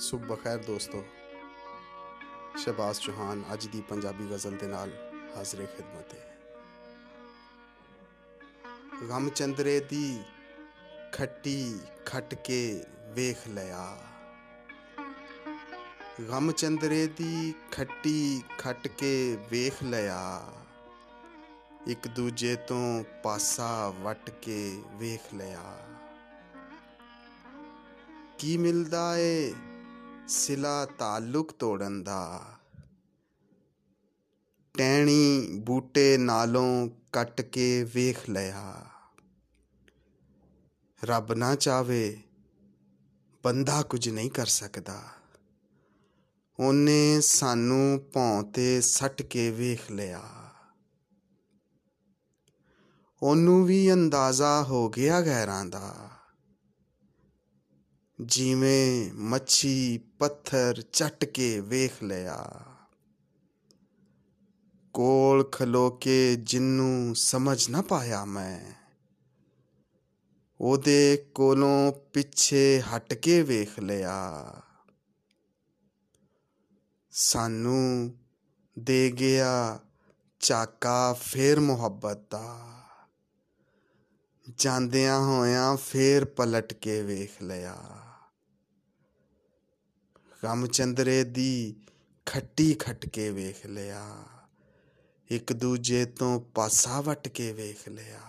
ਸੁਬਹ ਖੈਰ ਦੋਸਤੋ, ਸ਼ਬਾਸ ਚੌਹਾਨ ਅੱਜ ਦੀ ਪੰਜਾਬੀ ਗਜ਼ਲ ਦੇ ਨਾਲ ਹਾਜ਼ਰੇ ਖਿਦਮਤ ਹੈ। ਗਮ ਚੰਦਰੇ ਦੀ ਖੱਟੀ ਖੱਟ ਕੇ ਵੇਖ ਲਿਆ। ਗਮ ਚੰਦਰੇ ਦੀ ਖੱਟੀ ਖੱਟ ਕੇ ਵੇਖ ਲਿਆ। ਇੱਕ ਦੂਜੇ ਤੋਂ ਪਾਸਾ ਵਟ ਕੇ ਵੇਖ ਲਿਆ। ਕੀ ਮਿਲਦਾ ਏ ਸਿਲਾ ਤਾਲੁਕ ਤੋੜਨ ਦਾ। ਟਹਿਣੀ ਬੂਟੇ ਨਾਲੋਂ ਕੱਟ ਕੇ ਵੇਖ ਲਿਆ। ਰੱਬ ਨਾ ਚਾਵੇ, ਬੰਦਾ ਕੁਝ ਨਹੀਂ ਕਰ ਸਕਦਾ। ਉਹਨੇ ਸਾਨੂੰ ਭੌਂ ਤੇ ਸੱਟ ਕੇ ਵੇਖ ਲਿਆ। ਉਹਨੂੰ ਵੀ ਅੰਦਾਜ਼ਾ ਹੋ ਗਿਆ ਗੈਰਾਂ ਦਾ। ਜਿਵੇਂ ਮੱਛੀ ਪੱਥਰ ਚੱਟ ਕੇ ਵੇਖ ਲਿਆ। ਕੋਲ ਖਲੋ ਕੇ ਜਿੰਨੂੰ ਸਮਝ ਨਾ ਪਾਇਆ ਮੈਂ। ਉਹਦੇ ਕੋਲੋਂ ਪਿੱਛੇ ਹਟ ਕੇ ਵੇਖ ਲਿਆ। ਸਾਨੂੰ ਦੇ ਗਿਆ ਚਾਕਾ ਫੇਰ ਮੁਹੱਬਤ ਦਾ। ਜਾਂਦਿਆਂ ਹੋਇਆਂ ਫੇਰ ਪਲਟ ਕੇ ਵੇਖ ਲਿਆ। ਗਮ ਚੰਦਰੇ ਦੀ ਖੱਟੀ ਖੱਟ ਕੇ ਵੇਖ ਲਿਆ। ਇੱਕ ਦੂਜੇ ਤੋਂ ਪਾਸਾ ਵਟ ਕੇ ਵੇਖ ਲਿਆ।